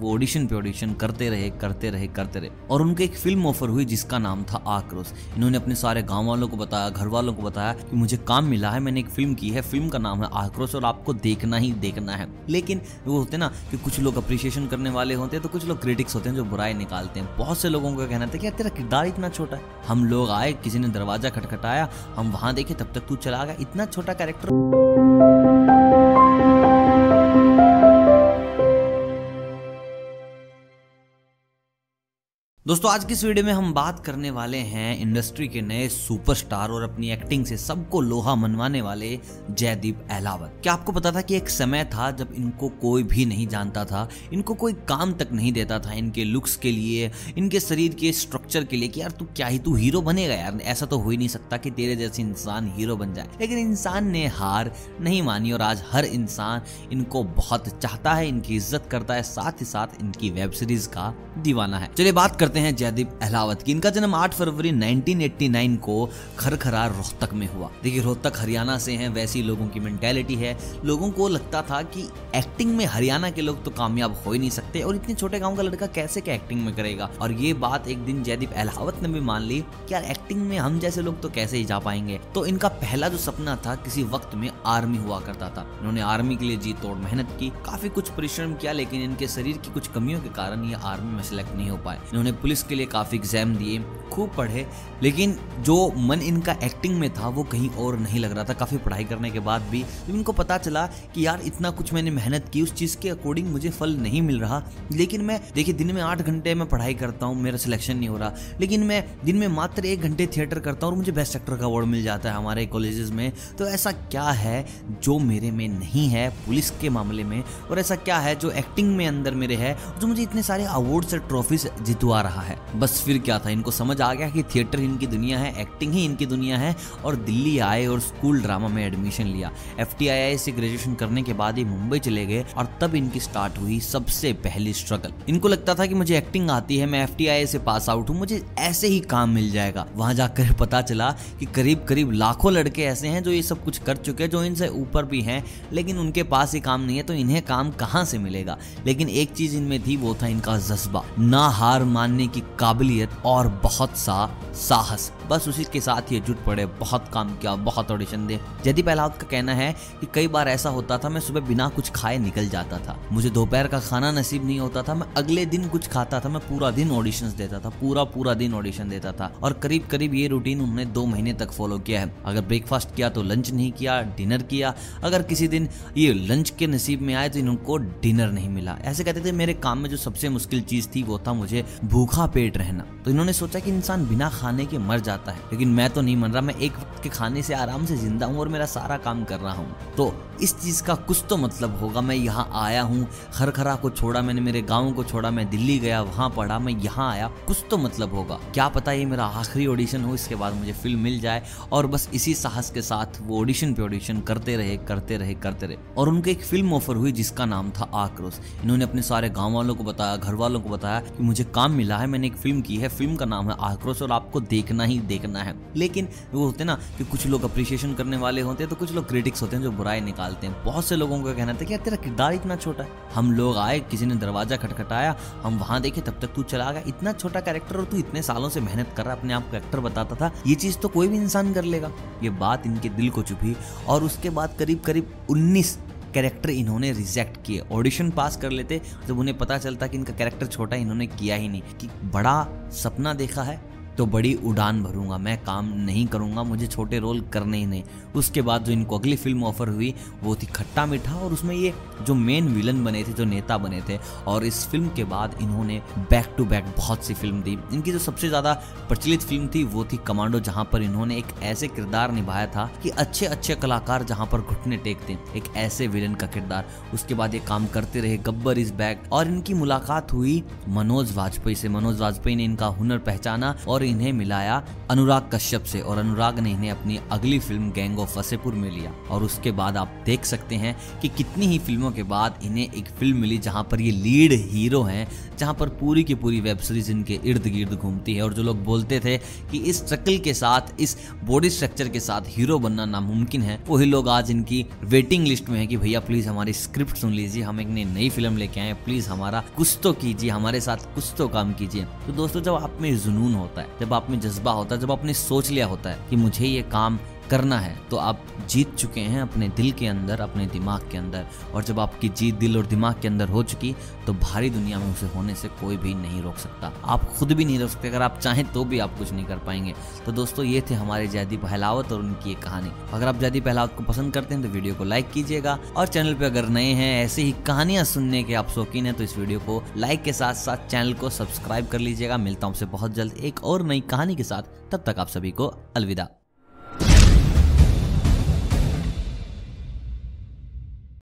वो ऑडिशन पे ऑडिशन करते रहे करते रहे करते रहे। और उनके एक फ़िल्म ऑफ़र हुई जिसका नाम था आक्रोश। इन्होंने अपने सारे गाँव वालों को बताया, घर वालों को बताया कि मुझे काम मिला है, मैंने एक फ़िल्म की है। फ़िल्म का नाम है आक्रोश और आपको देखना ही देखना है। लेकिन वो होते ना कि कुछ लोग अप्रिशिएशन करने वाले होते हैं तो कुछ लोग क्रिटिक्स होते हैं जो बुराई निकालते हैं। बहुत से लोगों का कहना था कि तेरा किरदार इतना छोटा है। हम लोग आए, किसी ने दरवाज़ा खटखटाया, हम वहाँ देखे, तब तक तू चला गया। इतना छोटा कैरेक्टर दोस्तों, आज की इस वीडियो में हम बात करने वाले हैं इंडस्ट्री के नए सुपरस्टार और अपनी एक्टिंग से सबको लोहा मनवाने वाले जयदीप अहलावत। क्या आपको पता था कि एक समय था जब इनको कोई भी नहीं जानता था? इनको कोई काम तक नहीं देता था इनके लुक्स के लिए, इनके शरीर के स्ट्रक्चर के लिए कि यार तू क्या ही तू हीरो बनेगा यार। ऐसा तो हो ही नहीं सकता कि तेरे जैसे इंसान हीरो बन जाए। लेकिन इंसान ने हार नहीं मानी और आज हर इंसान इनको बहुत चाहता है, इनकी इज़्ज़त करता है, साथ ही साथ इनकी वेब सीरीज़ का दीवाना है। चलिए बात करते हैं जयदीप अहलावत की। इनका जन्म 8 फरवरी 1989 को खरखरा रोहतक में हुआ। देखिए, रोहतक हरियाणा से हैं, वैसी लोगों की मेंटेलिटी है। लोगों को लगता था कि एक्टिंग में हरियाणा के लोग तो कामयाब हो ही नहीं सकते, और इतने छोटे गाँव का लड़का कैसे क्या एक्टिंग में करेगा? और ये बात एक दिन जयदीप अहलावत ने भी मान ली कि यार एक्टिंग में हम जैसे लोग तो कैसे ही जा पाएँगे? तो इनका पहला जो सपना था, किसी वक्त में आर्मी हुआ करता था। इन्होंने आर्मी के लिए जी तोड़ मेहनत की, काफ़ी कुछ परिश्रम किया, लेकिन इनके शरीर की कुछ कमियों के कारण ये आर्मी में सिलेक्ट नहीं हो पाए। इन्होंने पुलिस के लिए काफ़ी एग्ज़ाम दिए, खूब पढ़े, लेकिन जो मन इनका एक्टिंग में था, वो कहीं और नहीं लग रहा था। काफ़ी पढ़ाई करने के बाद भी जब इनको पता चला कि यार इतना कुछ मैंने मेहनत की, उस चीज़ के अकॉर्डिंग मुझे फल नहीं मिल रहा। लेकिन मैं, देखिए, दिन में आठ घंटे में पढ़ाई करता हूँ, मेरा सिलेक्शन नहीं हो रहा। लेकिन मैं दिन में मात्र एक घंटे थिएटर करता हूँ और मुझे बेस्ट एक्टर का अवार्ड मिल जाता है हमारे कॉलेजेस में। तो ऐसा क्या है जो मेरे में नहीं है पुलिस के मामले में? और ऐसा क्या है जो एक्टिंग में अंदर मेरे है, जो मुझे इतने सारे अवार्ड्स और ट्रॉफीज जितवा रहा है। बस फिर क्या था? इनको समझ आ गया कि थिएटर इनकी दुनिया है, एक्टिंग ही इनकी दुनिया है और दिल्ली आए और स्कूल ड्रामा में एडमिशन लिया। एफ़ से ग्रेजुएशन करने के बाद ही मुंबई चले गए और तब इनकी स्टार्ट हुई सबसे पहली स्ट्रगल इनको लगता था कि मुझे एक्टिंग आती है, मैं एफ़ से पास आउट हूँ, मुझे ऐसे ही काम मिल जाएगा। वहाँ जाकर पता चला कि करीब करीब लाखों लड़के ऐसे हैं जो ये सब कुछ कर चुके हैं, जो इनसे ऊपर भी हैं, लेकिन उनके पास ही काम नहीं है तो इन्हें काम कहाँ से मिलेगा? लेकिन एक चीज़ इनमें थी, वो था इनका जज्बा। ना हार मानने की काबिलियत और बहुत सा साहस। बस उसी के साथ ये जुट पड़े, बहुत काम किया, बहुत ऑडिशन दे जदी पहलावत का कहना है कि कई बार ऐसा होता था, मैं सुबह बिना कुछ खाए निकल जाता था। मुझे दोपहर का खाना नसीब नहीं होता था, मैं अगले दिन कुछ खाता था, मैं पूरा दिन ऑडिशन देता था, पूरा पूरा दिन ऑडिशन देता था। और करीब करीब ये रूटीन उन्होंने दो महीने तक फॉलो किया है। अगर ब्रेकफास्ट किया तो लंच नहीं किया डिनर किया। अगर किसी दिन ये लंच के नसीब में आए तो इनको डिनर नहीं मिला। ऐसे कहते थे, मेरे काम में जो सबसे मुश्किल चीज़ थी वो था मुझे भूखा पेट रहना। तो इन्होंने सोचा कि इंसान बिना खाने के मर जाता है। लेकिन मैं तो नहीं मर रहा, मैं एक वक्त के खाने से आराम से ज़िंदा हूँ और मेरा सारा काम कर रहा हूँ। तो इस चीज़ का कुछ तो मतलब होगा। मैं यहाँ आया हूँ, खरखरा को छोड़ा मैंने, मेरे गाँव को छोड़ा, मैं दिल्ली गया, वहाँ पढ़ा, मैं यहाँ आया। कुछ तो मतलब होगा। क्या पता ये मेरा आखिरी ऑडिशन हो, इसके बाद मुझे फ़िल्म मिल जाए और बस इसी साहस के साथ वो ऑडिशन पे ऑडिशन करते रहे करते रहे करते रहे। और उनको एक फ़िल्म ऑफ़र हुई जिसका नाम था आक्रोश। इन्होंने अपने सारे गाँव वालों को बताया, घर वालों को बताया कि मुझे काम मिला है, मैंने एक फ़िल्म की है फ़िल्म का नाम है आक्रोश और आपको देखना ही देखना है। लेकिन वो होते ना कि कुछ लोग अप्रिशिएशन करने वाले होते हैं तो कुछ लोग क्रिटिक्स होते हैं जो बुराई निकालते हैं। बहुत से लोगों का कहना था कि यार, तेरा किरदार इतना छोटा है। हम लोग आए, किसी ने दरवाज़ा खटखटाया, हम वहाँ देखे, तब तक तू चला गया। इतना छोटा कैरेक्टर और तू इतने सालों से मेहनत कर रहा अपने आप को एक्टर बताता था, ये चीज़ तो कोई भी इंसान कर लेगा। ये बात इनके दिल को चुभी और उसके बाद करीब करीब उन्नीस कैरेक्टर इन्होंने रिजेक्ट किए। ऑडिशन पास कर लेते, जब उन्हें पता चलता कि इनका कैरेक्टर छोटा इन्होंने किया ही नहीं। कि बड़ा सपना देखा है तो बड़ी उड़ान भरूँगा, मैं काम नहीं करूँगा, मुझे छोटे रोल करने ही नहीं। उसके बाद जो इनको अगली फ़िल्म ऑफ़र हुई, वो थी खट्टा मीठा और उसमें ये जो मेन विलन बने थे, जो नेता बने थे, और इस फ़िल्म के बाद इन्होंने बैक टू बैक बहुत सी फ़िल्म दी। इनकी जो सबसे ज़्यादा प्रचलित फ़िल्म थी, वो थी कमांडो जहाँ पर इन्होंने एक ऐसे किरदार निभाया था कि अच्छे अच्छे कलाकार जहाँ पर घुटने टेकते एक ऐसे विलन का किरदार। उसके बाद ये काम करते रहे गब्बर इज़ बैक और इनकी मुलाकात हुई मनोज वाजपेयी से। मनोज वाजपेयी ने इनका हुनर पहचाना और इन्हें मिलाया अनुराग कश्यप से और अनुराग ने इन्हें अपनी अगली फ़िल्म गैंग ऑफ़ फसेपुर में लिया। और उसके बाद आप देख सकते हैं कि कितनी ही फ़िल्मों के बाद इन्हें एक फ़िल्म मिली जहाँ पर ये लीड हीरो हैं, जहाँ पर पूरी की पूरी वेब सीरीज़ इनके इर्द गिर्द घूमती है। और जो लोग बोलते थे कि इस शक्ल के साथ, इस बॉडी स्ट्रक्चर के साथ हीरो बनना नामुमकिन है, वही लोग आज इनकी वेटिंग लिस्ट में है कि भैया प्लीज़ हमारी स्क्रिप्ट सुन लीजिए, हम एक नई फ़िल्म लेके आए प्लीज़ हमारा कुछ तो कीजिए, हमारे साथ कुछ तो काम कीजिए। तो दोस्तों, जब आप में जुनून होता है जब आप में जज्बा होता है, जब आपने सोच लिया होता है कि मुझे ये काम करना है तो आप जीत चुके हैं अपने दिल के अंदर, अपने दिमाग के अंदर। और जब आपकी जीत दिल और दिमाग के अंदर हो चुकी तो भारी दुनिया में उसे होने से कोई भी नहीं रोक सकता। आप खुद भी नहीं रोक सकते, अगर आप चाहें तो भी आप कुछ नहीं कर पाएँगे। तो दोस्तों, ये थे हमारे जयदीप पहलावत और उनकी एक कहानी। अगर आप जयदीप पहलावत को पसंद करते हैं तो वीडियो को लाइक कीजिएगा। और चैनल पर अगर नए हैं, ऐसे ही कहानियाँ सुनने के आप शौकीन है तो इस वीडियो को लाइक के साथ साथ चैनल को सब्सक्राइब कर लीजिएगा। मिलता हूँ बहुत जल्द एक और नई कहानी के साथ। तब तक आप सभी को अलविदा।